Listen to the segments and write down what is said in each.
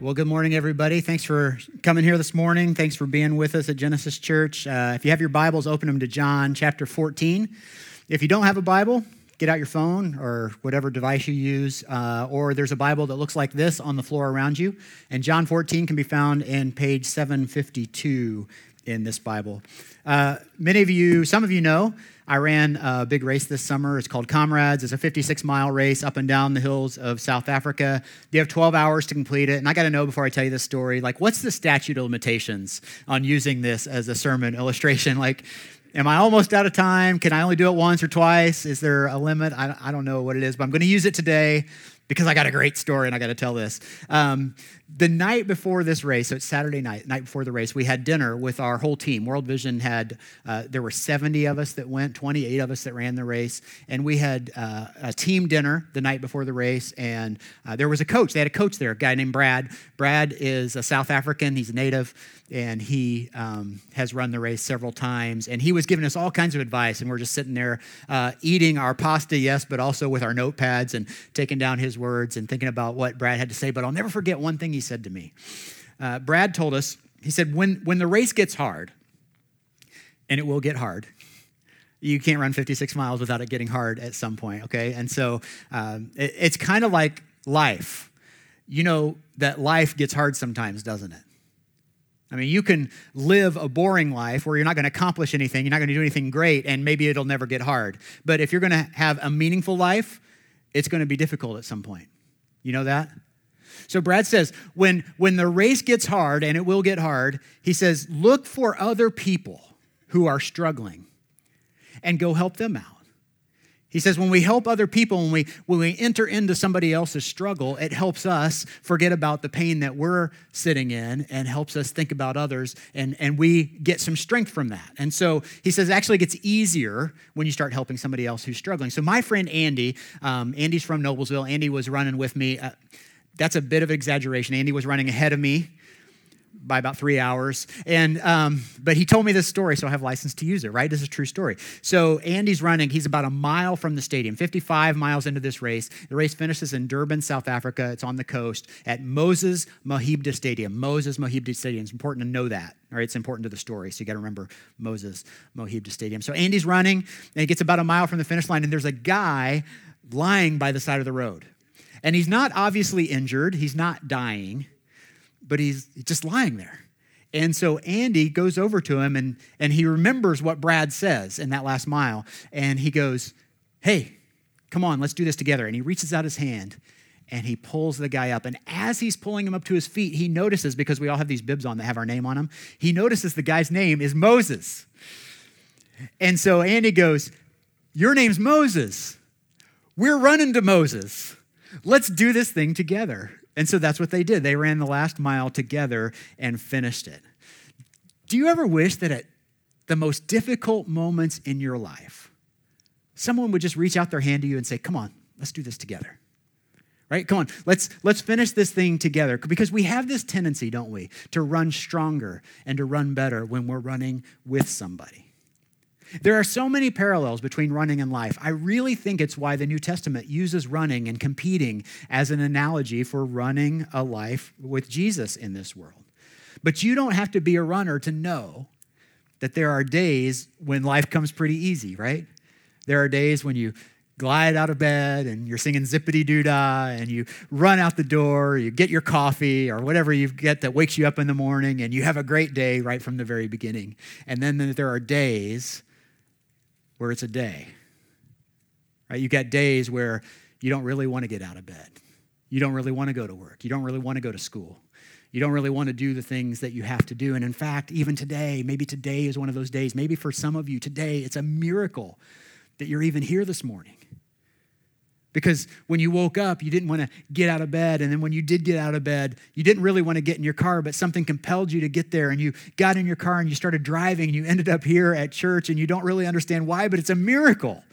Well, good morning, everybody. Thanks for coming here this morning. Thanks for being with us at Genesis Church. Uh, if you have your Bibles, open them to John chapter 14. If you don't have a Bible, get out your phone or whatever device you use, uh, or there's a Bible that looks like this on the floor around you. And John 14 can be found in page 752 in this Bible. Uh, many of you, some of you know, I ran a big race this summer. It's called Comrades. It's a 56 mile race up and down the hills of South Africa. You have 12 hours to complete it. And I got to know before I tell you this story, like, what's the statute of limitations on using this as a sermon illustration? Like, Am I almost out of time? Can I only do it once or twice? Is there a limit? I, I don't know what it is, but I'm going to use it today because I got a great story and I got to tell this. Um, the night before this race, so it's Saturday night, night before the race, we had dinner with our whole team. World Vision had, uh, there were 70 of us that went, 28 of us that ran the race, and we had uh, a team dinner the night before the race, and uh, there was a coach. They had a coach there, a guy named Brad. Brad is a South African, he's a native, and he um, has run the race several times, and he was giving us all kinds of advice, and we're just sitting there uh, eating our pasta, yes, but also with our notepads and taking down his words and thinking about what Brad had to say, but I'll never forget one thing he said to me. Uh, Brad told us, he said, when, when the race gets hard, and it will get hard, you can't run 56 miles without it getting hard at some point, okay? And so um, it, it's kind of like life. You know that life gets hard sometimes, doesn't it? I mean, you can live a boring life where you're not going to accomplish anything, you're not going to do anything great, and maybe it'll never get hard. But if you're going to have a meaningful life, it's going to be difficult at some point. You know that? So Brad says, when, when the race gets hard, and it will get hard, he says, look for other people who are struggling and go help them out. He says, when we help other people, when we, when we enter into somebody else's struggle, it helps us forget about the pain that we're sitting in and helps us think about others, and, and we get some strength from that. And so he says, actually, it gets easier when you start helping somebody else who's struggling. So my friend Andy, um, Andy's from Noblesville. Andy was running with me. Uh, that's a bit of exaggeration. Andy was running ahead of me by about three hours. And um, but he told me this story, so I have license to use it. Right? This is a true story. So Andy's running. He's about a mile from the stadium, 55 miles into this race. The race finishes in Durban, South Africa. It's on the coast at Moses Mabhida Stadium. Moses Mabhida Stadium. It's important to know that. All right, it's important to the story, so you got to remember Moses Mabhida Stadium. So Andy's running, and he gets about a mile from the finish line, and there's a guy lying by the side of the road. And he's not obviously injured, he's not dying, but he's just lying there. And so Andy goes over to him and, and he remembers what Brad says in that last mile. And he goes, Hey, come on, let's do this together. And he reaches out his hand and he pulls the guy up. And as he's pulling him up to his feet, he notices, because we all have these bibs on that have our name on them, he notices the guy's name is Moses. And so Andy goes, Your name's Moses. We're running to Moses. Let's do this thing together. And so that's what they did. They ran the last mile together and finished it. Do you ever wish that at the most difficult moments in your life, someone would just reach out their hand to you and say, Come on, let's do this together? Right? Come on, let's, let's finish this thing together. Because we have this tendency, don't we, to run stronger and to run better when we're running with somebody. There are so many parallels between running and life. I really think it's why the New Testament uses running and competing as an analogy for running a life with Jesus in this world. But you don't have to be a runner to know that there are days when life comes pretty easy, right? There are days when you glide out of bed and you're singing zippity doo dah and you run out the door, you get your coffee or whatever you get that wakes you up in the morning and you have a great day right from the very beginning. And then there are days where it's a day. Right? You've got days where you don't really want to get out of bed. You don't really want to go to work. You don't really want to go to school. You don't really want to do the things that you have to do. And in fact, even today, maybe today is one of those days. Maybe for some of you, today, it's a miracle that you're even here this morning. Because when you woke up, you didn't want to get out of bed. And then when you did get out of bed, you didn't really want to get in your car, but something compelled you to get there. And you got in your car and you started driving and you ended up here at church and you don't really understand why, but it's a miracle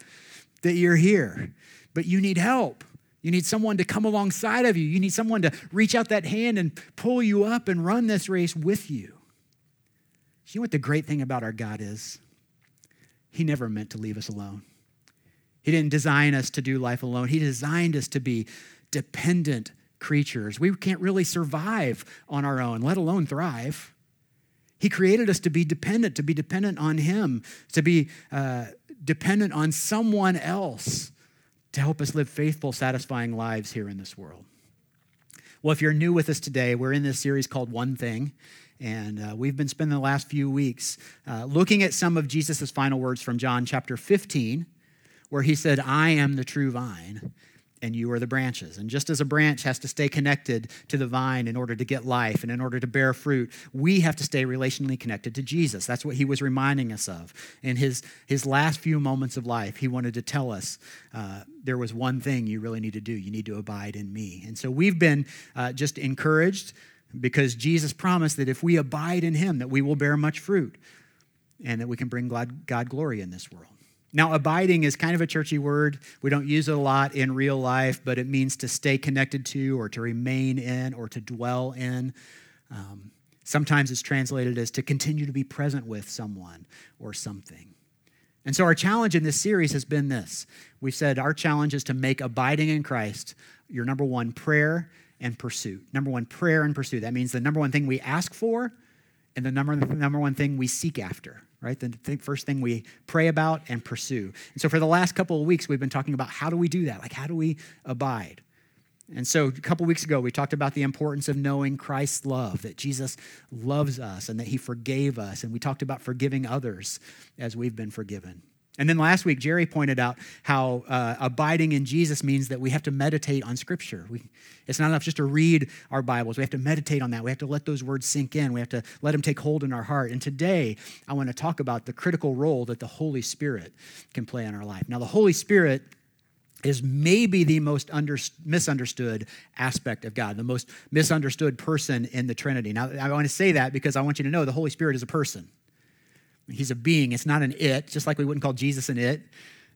that you're here. But you need help. You need someone to come alongside of you. You need someone to reach out that hand and pull you up and run this race with you. You know what the great thing about our God is? He never meant to leave us alone. He didn't design us to do life alone. He designed us to be dependent creatures. We can't really survive on our own, let alone thrive. He created us to be dependent, to be dependent on Him, to be uh, dependent on someone else to help us live faithful, satisfying lives here in this world. Well, if you're new with us today, we're in this series called One Thing. And uh, we've been spending the last few weeks uh, looking at some of Jesus' final words from John chapter 15, where he said, I am the true vine and you are the branches. And just as a branch has to stay connected to the vine in order to get life and in order to bear fruit, we have to stay relationally connected to Jesus. That's what he was reminding us of. In his, his last few moments of life, he wanted to tell us uh, there was one thing you really need to do you need to abide in me. And so we've been uh, just encouraged because Jesus promised that if we abide in him, that we will bear much fruit and that we can bring God, God glory in this world. Now, abiding is kind of a churchy word. We don't use it a lot in real life, but it means to stay connected to, or to remain in, or to dwell in. Um, sometimes it's translated as to continue to be present with someone or something. And so, our challenge in this series has been this. We've said our challenge is to make abiding in Christ your number one prayer and pursuit. Number one, prayer and pursuit. That means the number one thing we ask for and the number, number one thing we seek after right? The first thing we pray about and pursue. And so for the last couple of weeks, we've been talking about how do we do that? Like, how do we abide? And so a couple weeks ago, we talked about the importance of knowing Christ's love, that Jesus loves us and that he forgave us. And we talked about forgiving others as we've been forgiven. And then last week, Jerry pointed out how uh, abiding in Jesus means that we have to meditate on Scripture. We, it's not enough just to read our Bibles. We have to meditate on that. We have to let those words sink in. We have to let them take hold in our heart. And today, I want to talk about the critical role that the Holy Spirit can play in our life. Now, the Holy Spirit is maybe the most under, misunderstood aspect of God, the most misunderstood person in the Trinity. Now, I want to say that because I want you to know the Holy Spirit is a person. He's a being, it's not an it, just like we wouldn't call Jesus an it.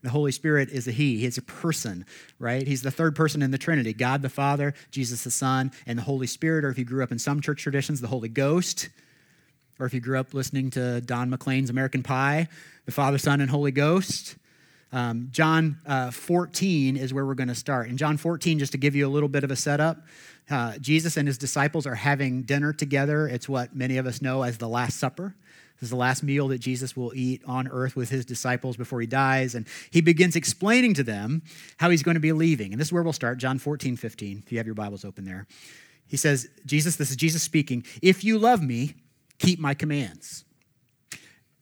The Holy Spirit is a He. He's a person, right? He's the third person in the Trinity God the Father, Jesus the Son, and the Holy Spirit, or if you grew up in some church traditions, the Holy Ghost, or if you grew up listening to Don McLean's American Pie, the Father, Son, and Holy Ghost. Um, John uh, 14 is where we're going to start. In John 14, just to give you a little bit of a setup, uh, Jesus and his disciples are having dinner together. It's what many of us know as the Last Supper. This is the last meal that Jesus will eat on earth with his disciples before he dies. And he begins explaining to them how he's going to be leaving. And this is where we'll start John 14, 15, if you have your Bibles open there. He says, Jesus, this is Jesus speaking, if you love me, keep my commands.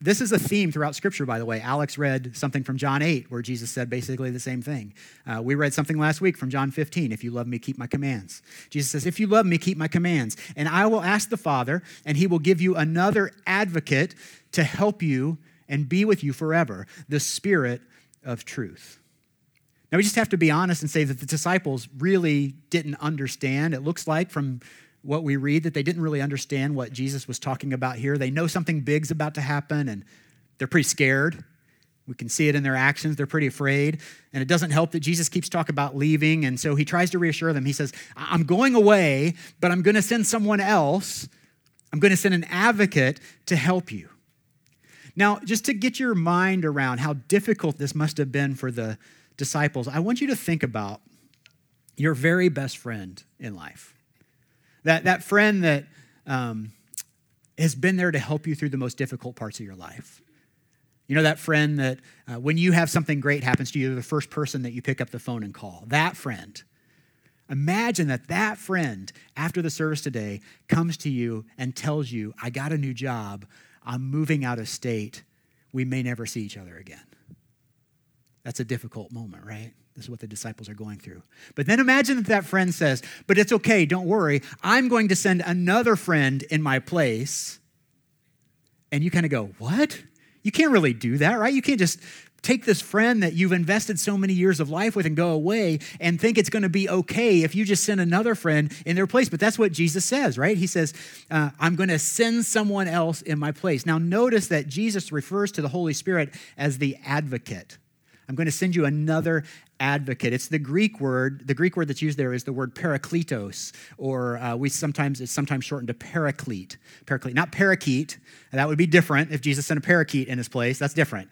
This is a theme throughout Scripture, by the way. Alex read something from John 8 where Jesus said basically the same thing. Uh, we read something last week from John 15 if you love me, keep my commands. Jesus says, If you love me, keep my commands. And I will ask the Father, and he will give you another advocate to help you and be with you forever the Spirit of truth. Now, we just have to be honest and say that the disciples really didn't understand, it looks like, from what we read that they didn't really understand what Jesus was talking about here. They know something big's about to happen and they're pretty scared. We can see it in their actions. They're pretty afraid. And it doesn't help that Jesus keeps talking about leaving. And so he tries to reassure them. He says, I'm going away, but I'm going to send someone else. I'm going to send an advocate to help you. Now, just to get your mind around how difficult this must have been for the disciples, I want you to think about your very best friend in life. That, that friend that um, has been there to help you through the most difficult parts of your life. You know, that friend that uh, when you have something great happens to you, the first person that you pick up the phone and call. That friend. Imagine that that friend, after the service today, comes to you and tells you, I got a new job. I'm moving out of state. We may never see each other again. That's a difficult moment, right? This is what the disciples are going through. But then imagine that that friend says, But it's okay, don't worry. I'm going to send another friend in my place. And you kind of go, What? You can't really do that, right? You can't just take this friend that you've invested so many years of life with and go away and think it's going to be okay if you just send another friend in their place. But that's what Jesus says, right? He says, uh, I'm going to send someone else in my place. Now, notice that Jesus refers to the Holy Spirit as the advocate. I'm going to send you another advocate. It's the Greek word. The Greek word that's used there is the word parakletos, or uh, we sometimes it's sometimes shortened to paraclete. Paraclete, not parakeet. That would be different if Jesus sent a parakeet in his place. That's different.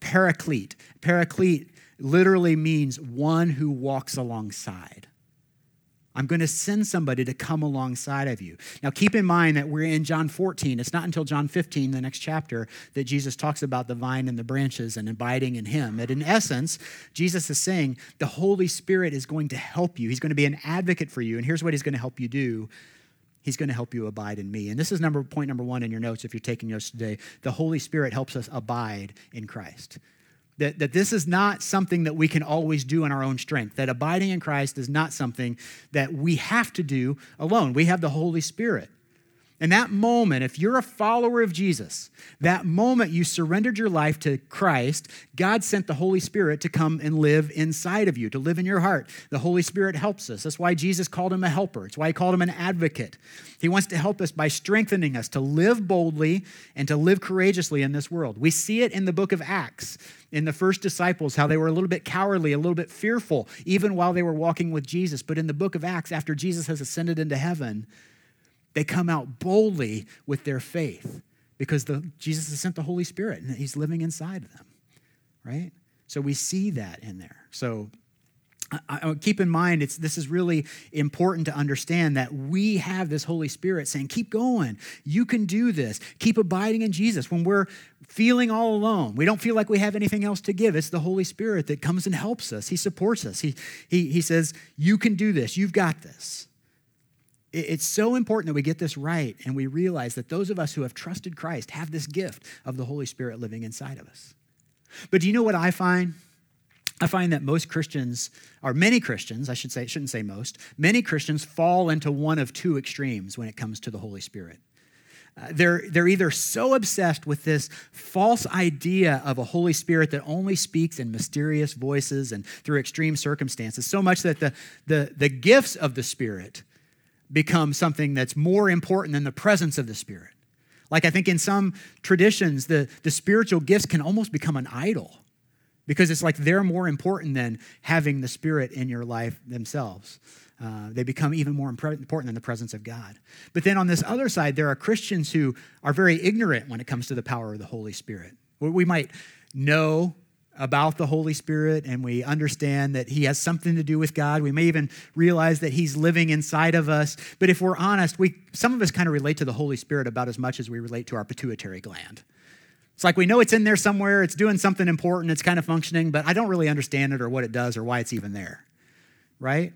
Paraclete. Paraclete literally means one who walks alongside. I'm going to send somebody to come alongside of you. Now, keep in mind that we're in John 14. It's not until John 15, the next chapter, that Jesus talks about the vine and the branches and abiding in Him. And in essence, Jesus is saying the Holy Spirit is going to help you. He's going to be an advocate for you. And here's what He's going to help you do He's going to help you abide in me. And this is number point number one in your notes if you're taking notes today. The Holy Spirit helps us abide in Christ. That, that this is not something that we can always do in our own strength. That abiding in Christ is not something that we have to do alone. We have the Holy Spirit. And that moment, if you're a follower of Jesus, that moment you surrendered your life to Christ, God sent the Holy Spirit to come and live inside of you, to live in your heart. The Holy Spirit helps us. That's why Jesus called him a helper. It's why he called him an advocate. He wants to help us by strengthening us to live boldly and to live courageously in this world. We see it in the book of Acts, in the first disciples, how they were a little bit cowardly, a little bit fearful, even while they were walking with Jesus. But in the book of Acts, after Jesus has ascended into heaven, they come out boldly with their faith because the, Jesus has sent the Holy Spirit and he's living inside of them, right? So we see that in there. So I, I, keep in mind, it's, this is really important to understand that we have this Holy Spirit saying, keep going. You can do this. Keep abiding in Jesus. When we're feeling all alone, we don't feel like we have anything else to give. It's the Holy Spirit that comes and helps us. He supports us. He, he, he says, You can do this. You've got this. It's so important that we get this right and we realize that those of us who have trusted Christ have this gift of the Holy Spirit living inside of us. But do you know what I find? I find that most Christians, or many Christians, I should say, shouldn't say most, many Christians fall into one of two extremes when it comes to the Holy Spirit. Uh, they're, they're either so obsessed with this false idea of a Holy Spirit that only speaks in mysterious voices and through extreme circumstances, so much that the, the, the gifts of the Spirit become something that's more important than the presence of the Spirit. Like I think in some traditions, the, the spiritual gifts can almost become an idol because it's like they're more important than having the Spirit in your life themselves. Uh, they become even more important than the presence of God. But then on this other side, there are Christians who are very ignorant when it comes to the power of the Holy Spirit. We might know about the Holy Spirit and we understand that He has something to do with God. We may even realize that He's living inside of us. But if we're honest, we, some of us kind of relate to the Holy Spirit about as much as we relate to our pituitary gland. It's like we know it's in there somewhere, it's doing something important, it's kind of functioning, but I don't really understand it or what it does or why it's even there, right?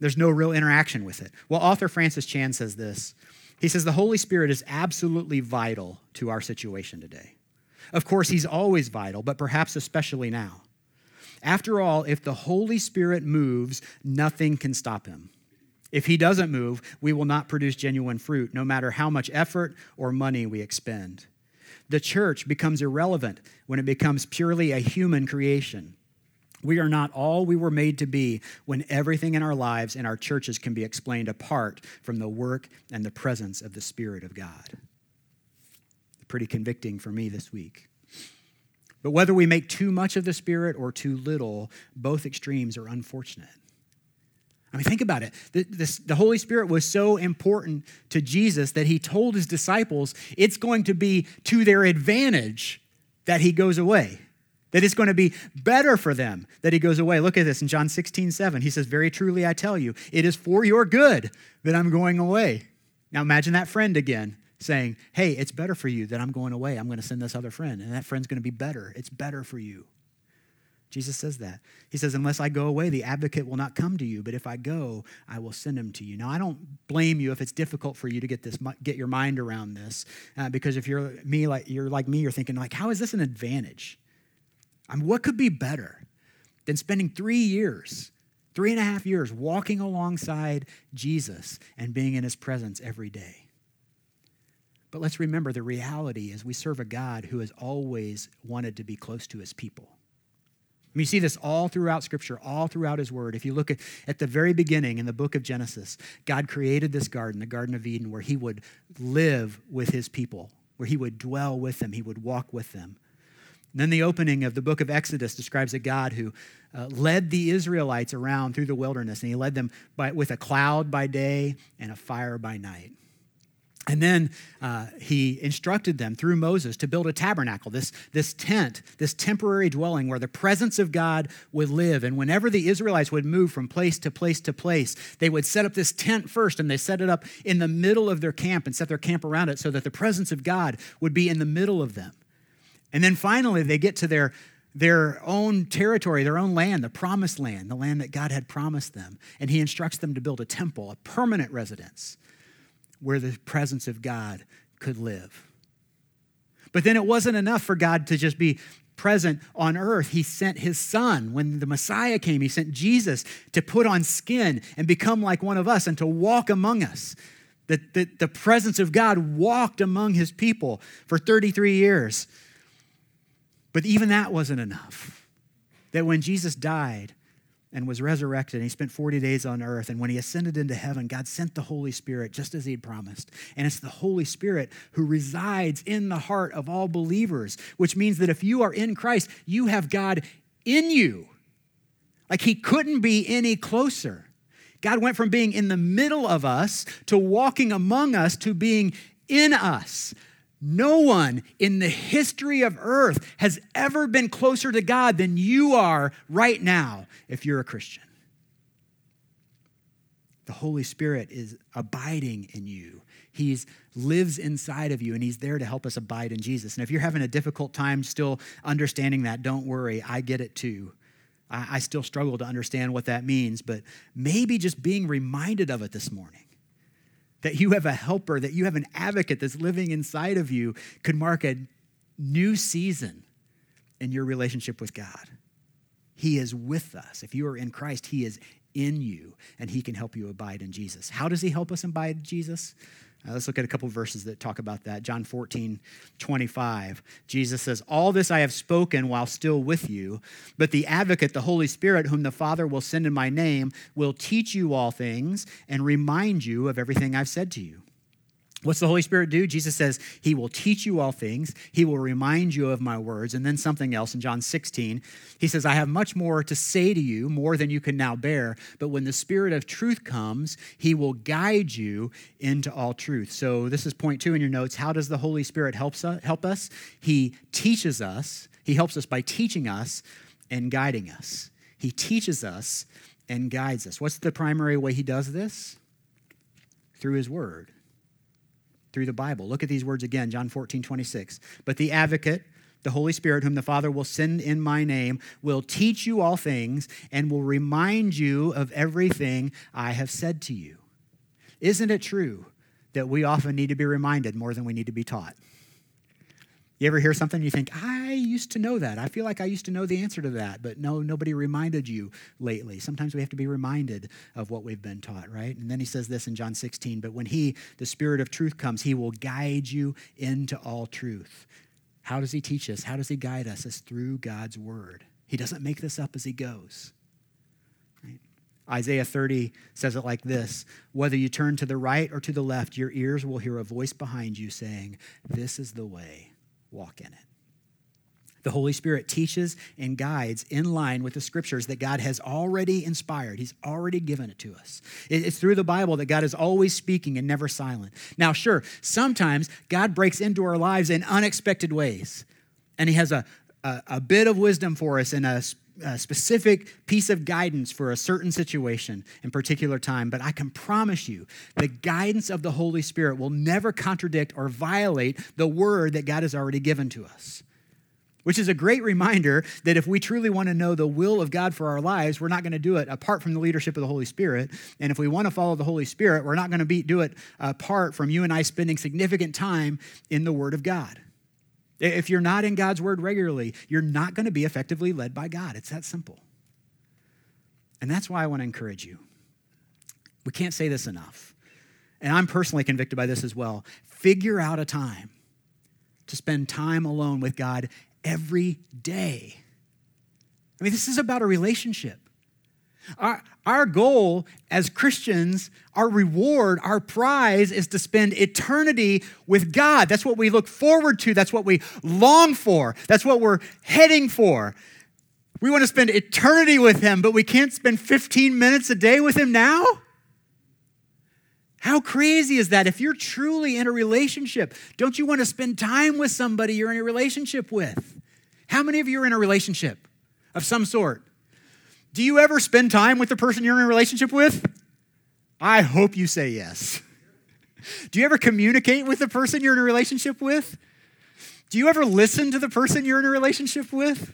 There's no real interaction with it. Well, author Francis Chan says this. He says, The Holy Spirit is absolutely vital to our situation today. Of course, he's always vital, but perhaps especially now. After all, if the Holy Spirit moves, nothing can stop him. If he doesn't move, we will not produce genuine fruit, no matter how much effort or money we expend. The church becomes irrelevant when it becomes purely a human creation. We are not all we were made to be when everything in our lives and our churches can be explained apart from the work and the presence of the Spirit of God pretty convicting for me this week. But whether we make too much of the Spirit or too little, both extremes are unfortunate. I mean, think about it. The, this, the, Holy Spirit was so important to Jesus that he told his disciples it's going to be to their advantage that he goes away, that it's going to be better for them that he goes away. Look at this in John 16, 7. He says, Very truly I tell you, it is for your good that I'm going away. Now imagine that friend again saying, Hey, it's better for you that I'm going away. I'm going to send this other friend, and that friend's going to be better. It's better for you. Jesus says that. He says, Unless I go away, the advocate will not come to you, but if I go, I will send him to you. Now, I don't blame you if it's difficult for you to get this, get your mind around this, uh, because if you're me, like you're like me, you're thinking, like, how is this an advantage? I mean, what could be better than spending three years, three and a half years walking alongside Jesus and being in his presence every day? But let's remember the reality is we serve a God who has always wanted to be close to his people. Mean, you see this all throughout Scripture, all throughout His Word. If you look at, at the very beginning in the book of Genesis, God created this garden, the Garden of Eden, where He would live with His people, where He would dwell with them, He would walk with them. And then the opening of the book of Exodus describes a God who uh, led the Israelites around through the wilderness, and He led them by, with a cloud by day and a fire by night. And then uh, he instructed them through Moses to build a tabernacle, this, this tent, this temporary dwelling where the presence of God would live. And whenever the Israelites would move from place to place to place, they would set up this tent first and they set it up in the middle of their camp and set their camp around it so that the presence of God would be in the middle of them. And then finally, they get to their, their own territory, their own land, the promised land, the land that God had promised them. And he instructs them to build a temple, a permanent residence where the presence of God could live. But then it wasn't enough for God to just be present on earth. He sent his son. When the Messiah came, he sent Jesus to put on skin and become like one of us and to walk among us. That the, the presence of God walked among his people for 33 years. But even that wasn't enough. That when Jesus died, and was resurrected. And he spent 40 days on earth. And when he ascended into heaven, God sent the Holy Spirit just as he had promised. And it's the Holy Spirit who resides in the heart of all believers, which means that if you are in Christ, you have God in you. Like he couldn't be any closer. God went from being in the middle of us to walking among us to being in us. No one in the history of earth has ever been closer to God than you are right now if you're a Christian. The Holy Spirit is abiding in you. He lives inside of you and he's there to help us abide in Jesus. And if you're having a difficult time still understanding that, don't worry. I get it too. I, I still struggle to understand what that means, but maybe just being reminded of it this morning that you have a helper, that you have an advocate that's living inside of you could mark a new season in your relationship with God. He is with us. If you are in Christ, He is in you, and He can help you abide in Jesus. How does He help us abide in Jesus? Uh, let's look at a couple verses that talk about that. John 14, 25. Jesus says, All this I have spoken while still with you, but the advocate, the Holy Spirit, whom the Father will send in my name, will teach you all things and remind you of everything I've said to you. What's the Holy Spirit do? Jesus says, He will teach you all things. He will remind you of my words. And then something else in John 16, He says, I have much more to say to you, more than you can now bear. But when the Spirit of truth comes, He will guide you into all truth. So this is point two in your notes. How does the Holy Spirit helps us, help us? He teaches us. He helps us by teaching us and guiding us. He teaches us and guides us. What's the primary way He does this? Through His Word through the Bible. Look at these words again, John 14, 26. But the advocate, the Holy Spirit, whom the Father will send in my name, will teach you all things and will remind you of everything I have said to you. Isn't it true that we often need to be reminded more than we need to be taught? You ever hear something you think, I used to know that. I feel like I used to know the answer to that, but no, nobody reminded you lately. Sometimes we have to be reminded of what we've been taught, right? And then he says this in John 16, but when he, the Spirit of truth, comes, he will guide you into all truth. How does he teach us? How does he guide us? It's through God's word. He doesn't make this up as he goes. Right? Isaiah 30 says it like this Whether you turn to the right or to the left, your ears will hear a voice behind you saying, This is the way walk in it. The Holy Spirit teaches and guides in line with the scriptures that God has already inspired. He's already given it to us. It's through the Bible that God is always speaking and never silent. Now, sure, sometimes God breaks into our lives in unexpected ways, and He has a, a, a bit of wisdom for us in a a specific piece of guidance for a certain situation in particular time but i can promise you the guidance of the holy spirit will never contradict or violate the word that god has already given to us. Which is a great reminder that if we truly want to know the will of god for our lives we're not going to do it apart from the leadership of the holy spirit. And if we want to follow the holy spirit we're not going to be, do it apart from you and i spending significant time in the word of god if you're not in God's word regularly, you're not going to be effectively led by God. It's that simple. And that's why I want to encourage you. We can't say this enough. And I'm personally convicted by this as well. Figure out a time to spend time alone with God every day. I mean, this is about a relationship. Our, our goal as Christians, our reward, our prize is to spend eternity with God. That's what we look forward to. That's what we long for. That's what we're heading for. We want to spend eternity with Him, but we can't spend 15 minutes a day with Him now? How crazy is that? If you're truly in a relationship, don't you want to spend time with somebody you're in a relationship with? How many of you are in a relationship of some sort? Do you ever spend time with the person you're in a relationship with? I hope you say yes. Do you ever communicate with the person you're in a relationship with? Do you ever listen to the person you're in a relationship with?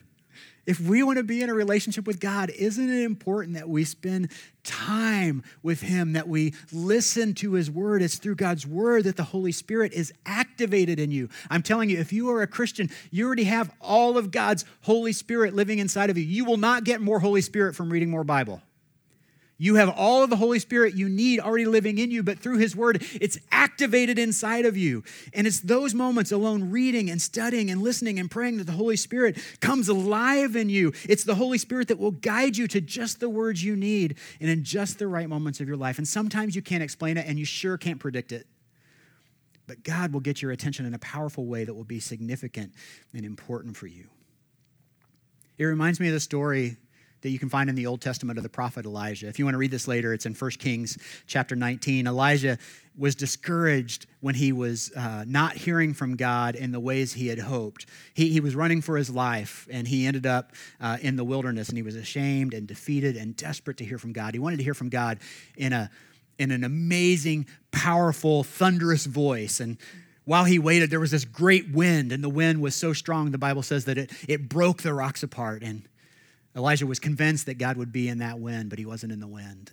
If we want to be in a relationship with God, isn't it important that we spend time with Him, that we listen to His Word? It's through God's Word that the Holy Spirit is activated in you. I'm telling you, if you are a Christian, you already have all of God's Holy Spirit living inside of you. You will not get more Holy Spirit from reading more Bible. You have all of the Holy Spirit you need already living in you, but through His Word, it's activated inside of you. And it's those moments alone, reading and studying and listening and praying, that the Holy Spirit comes alive in you. It's the Holy Spirit that will guide you to just the words you need and in just the right moments of your life. And sometimes you can't explain it and you sure can't predict it. But God will get your attention in a powerful way that will be significant and important for you. It reminds me of the story that you can find in the Old Testament of the prophet Elijah. If you want to read this later, it's in 1 Kings chapter 19. Elijah was discouraged when he was uh, not hearing from God in the ways he had hoped. He, he was running for his life, and he ended up uh, in the wilderness, and he was ashamed and defeated and desperate to hear from God. He wanted to hear from God in, a, in an amazing, powerful, thunderous voice. And while he waited, there was this great wind, and the wind was so strong, the Bible says that it, it broke the rocks apart. And Elijah was convinced that God would be in that wind, but he wasn't in the wind.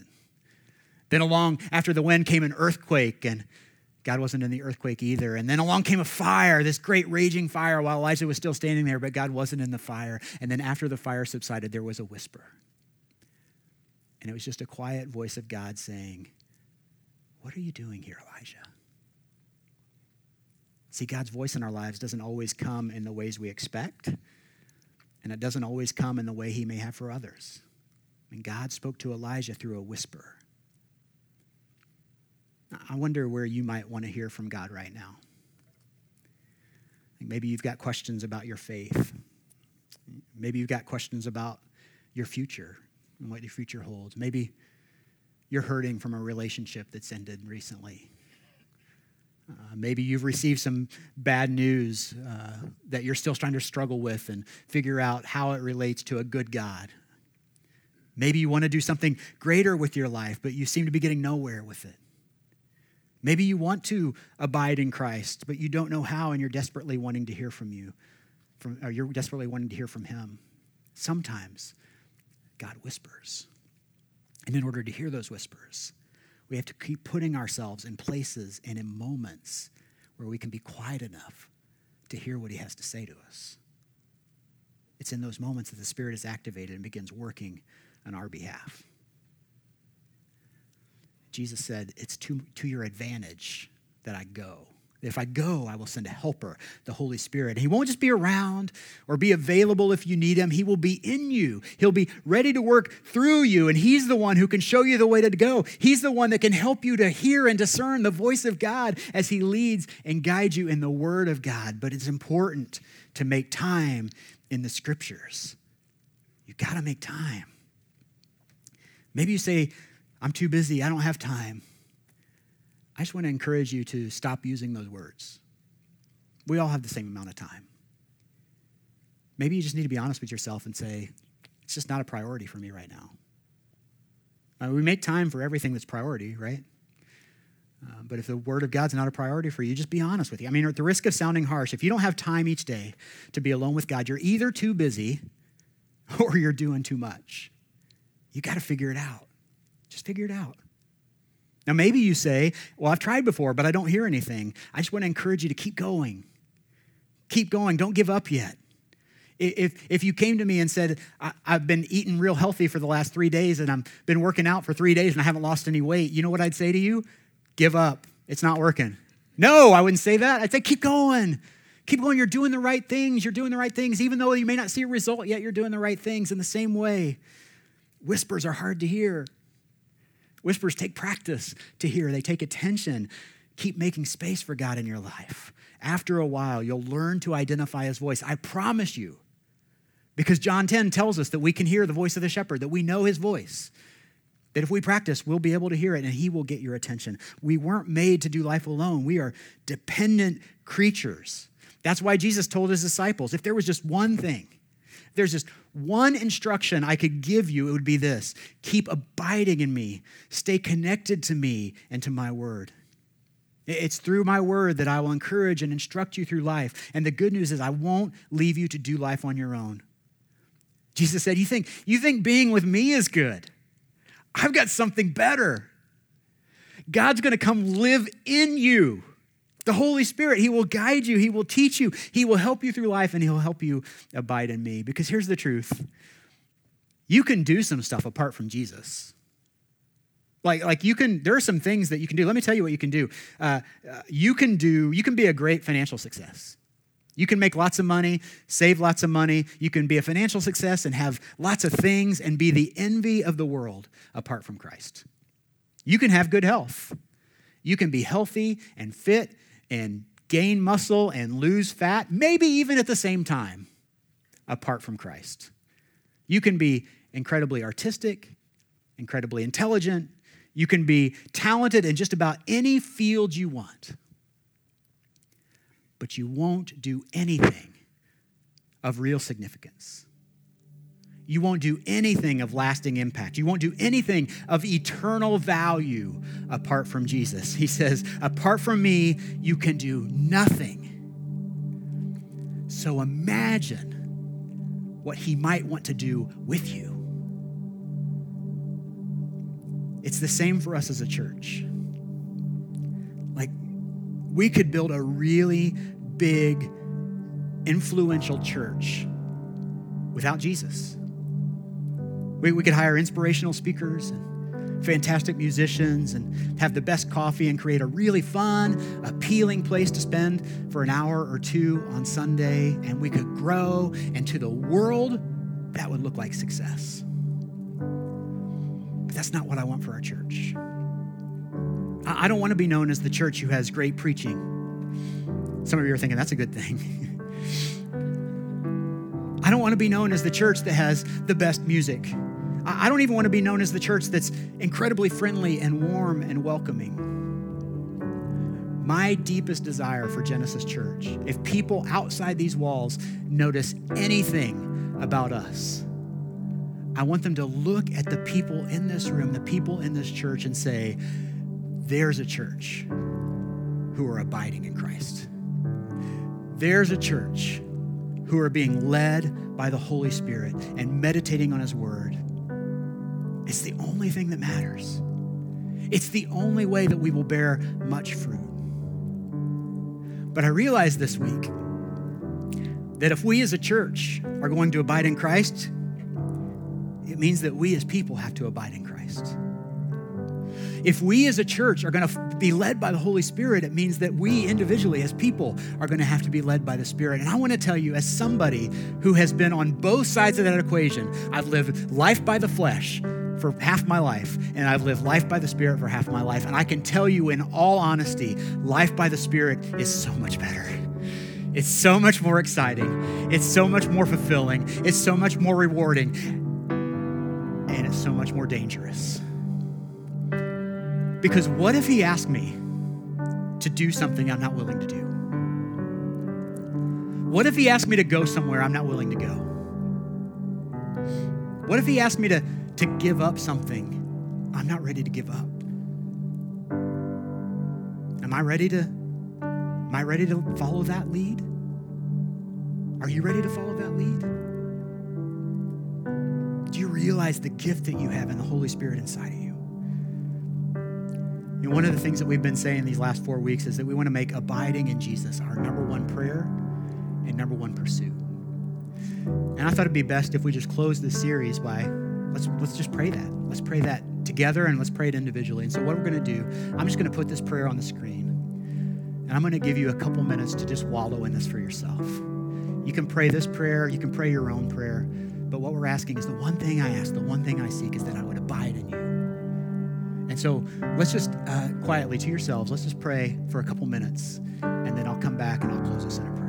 Then along after the wind came an earthquake, and God wasn't in the earthquake either. And then along came a fire, this great raging fire, while Elijah was still standing there, but God wasn't in the fire. And then after the fire subsided, there was a whisper. And it was just a quiet voice of God saying, What are you doing here, Elijah? See, God's voice in our lives doesn't always come in the ways we expect and it doesn't always come in the way he may have for others. And God spoke to Elijah through a whisper. I wonder where you might want to hear from God right now. Maybe you've got questions about your faith. Maybe you've got questions about your future and what your future holds. Maybe you're hurting from a relationship that's ended recently. Uh, maybe you've received some bad news uh, that you're still trying to struggle with and figure out how it relates to a good God. Maybe you want to do something greater with your life, but you seem to be getting nowhere with it. Maybe you want to abide in Christ, but you don't know how, and you're desperately wanting to hear from you, from, or you're desperately wanting to hear from Him. Sometimes God whispers. And in order to hear those whispers, we have to keep putting ourselves in places and in moments where we can be quiet enough to hear what he has to say to us. It's in those moments that the Spirit is activated and begins working on our behalf. Jesus said, It's to, to your advantage that I go. If I go, I will send a helper, the Holy Spirit. He won't just be around or be available if you need him. He will be in you. He'll be ready to work through you, and he's the one who can show you the way to go. He's the one that can help you to hear and discern the voice of God as he leads and guides you in the word of God. But it's important to make time in the scriptures. You got to make time. Maybe you say, I'm too busy, I don't have time. I just want to encourage you to stop using those words. We all have the same amount of time. Maybe you just need to be honest with yourself and say, it's just not a priority for me right now. Uh, we make time for everything that's priority, right? Uh, but if the Word of God's not a priority for you, just be honest with you. I mean, at the risk of sounding harsh, if you don't have time each day to be alone with God, you're either too busy or you're doing too much. You got to figure it out. Just figure it out. Now, maybe you say, Well, I've tried before, but I don't hear anything. I just want to encourage you to keep going. Keep going. Don't give up yet. If, if you came to me and said, I've been eating real healthy for the last three days and I've been working out for three days and I haven't lost any weight, you know what I'd say to you? Give up. It's not working. No, I wouldn't say that. I'd say, keep going. Keep going. You're doing the right things. You're doing the right things. Even though you may not see a result yet, you're doing the right things in the same way. Whispers are hard to hear. Whispers take practice to hear, they take attention. Keep making space for God in your life. After a while, you'll learn to identify his voice. I promise you. Because John 10 tells us that we can hear the voice of the shepherd, that we know his voice. That if we practice, we'll be able to hear it and He will get your attention. We weren't made to do life alone, we are dependent creatures. That's why Jesus told His disciples if there was just one thing, there's just one instruction I could give you, it would be this keep abiding in me, stay connected to me and to my word. It's through my word that I will encourage and instruct you through life. And the good news is, I won't leave you to do life on your own. Jesus said, You think, you think being with me is good? I've got something better. God's to come live in you. The Holy Spirit, He will guide you, He will teach you, He will help you through life, and He'll help you abide in me. Because here's the truth you can do some stuff apart from Jesus. Like, like you can, there are some things that you can do. Let me tell you what you can do. Uh, uh, you can do, you can be a great financial success. You can make lots of money, save lots of money. You can be a financial success and have lots of things and be the envy of the world apart from Christ. You can have good health. You can be healthy and fit and gain muscle and lose fat, maybe even at the same time, apart from Christ. You can be incredibly artistic, incredibly intelligent, you can be talented in just about any field you want, but you won't do anything of real significance. You won't do anything of lasting impact. You won't do anything of eternal value apart from Jesus. He says, apart from me, you can do nothing. So imagine what he might want to do with you. It's the same for us as a church. Like, we could build a really big, influential church without Jesus. We, we could hire inspirational speakers and fantastic musicians and have the best coffee and create a really fun, appealing place to spend for an hour or two on Sunday. And we could grow, and to the world, that would look like success. But that's not what I want for our church. I don't want to be known as the church who has great preaching. Some of you are thinking that's a good thing. I don't want to be known as the church that has the best music. I don't even want to be known as the church that's incredibly friendly and warm and welcoming. My deepest desire for Genesis Church, if people outside these walls notice anything about us, I want them to look at the people in this room, the people in this church, and say, there's a church who are abiding in Christ. There's a church who are being led by the Holy Spirit and meditating on His Word. It's the only thing that matters. It's the only way that we will bear much fruit. But I realized this week that if we as a church are going to abide in Christ, it means that we as people have to abide in Christ. If we as a church are going to be led by the Holy Spirit, it means that we individually as people are going to have to be led by the Spirit. And I want to tell you, as somebody who has been on both sides of that equation, I've lived life by the flesh for half my life, and I've lived life by the Spirit for half my life. And I can tell you, in all honesty, life by the Spirit is so much better. It's so much more exciting. It's so much more fulfilling. It's so much more rewarding. And it's so much more dangerous. Because what if he asked me to do something I'm not willing to do? What if he asked me to go somewhere I'm not willing to go? What if he asked me to, to give up something I'm not ready to give up? Am I ready to am I ready to follow that lead? Are you ready to follow that lead? Do you realize the gift that you have in the Holy Spirit inside of you? You know, one of the things that we've been saying these last four weeks is that we want to make abiding in Jesus our number one prayer and number one pursuit. And I thought it'd be best if we just close this series by let's let's just pray that. Let's pray that together and let's pray it individually. And so what we're going to do, I'm just going to put this prayer on the screen. And I'm going to give you a couple minutes to just wallow in this for yourself. You can pray this prayer, you can pray your own prayer. But what we're asking is the one thing I ask, the one thing I seek is that I would abide in you. And so let's just uh, quietly to yourselves, let's just pray for a couple minutes, and then I'll come back and I'll close us in a prayer.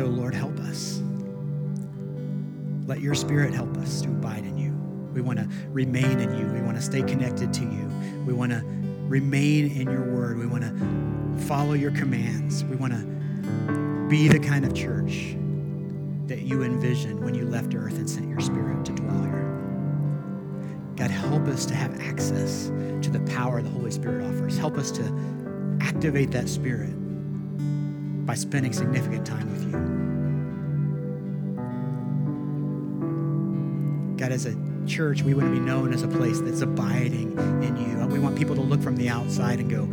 So, Lord, help us. Let your spirit help us to abide in you. We want to remain in you. We want to stay connected to you. We want to remain in your word. We want to follow your commands. We want to be the kind of church that you envisioned when you left earth and sent your spirit to dwell here. God, help us to have access to the power the Holy Spirit offers. Help us to activate that spirit by spending significant time with you. God, as a church, we want to be known as a place that's abiding in you. We want people to look from the outside and go,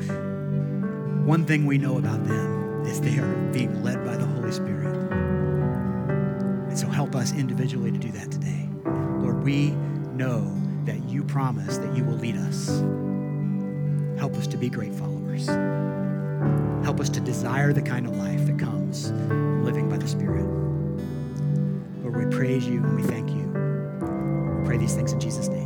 one thing we know about them is they are being led by the Holy Spirit. And so help us individually to do that today. Lord, we know that you promise that you will lead us. Help us to be great followers. Help us to desire the kind of life that comes living by the Spirit. Lord, we praise you and we thank you. We pray these things in Jesus' name.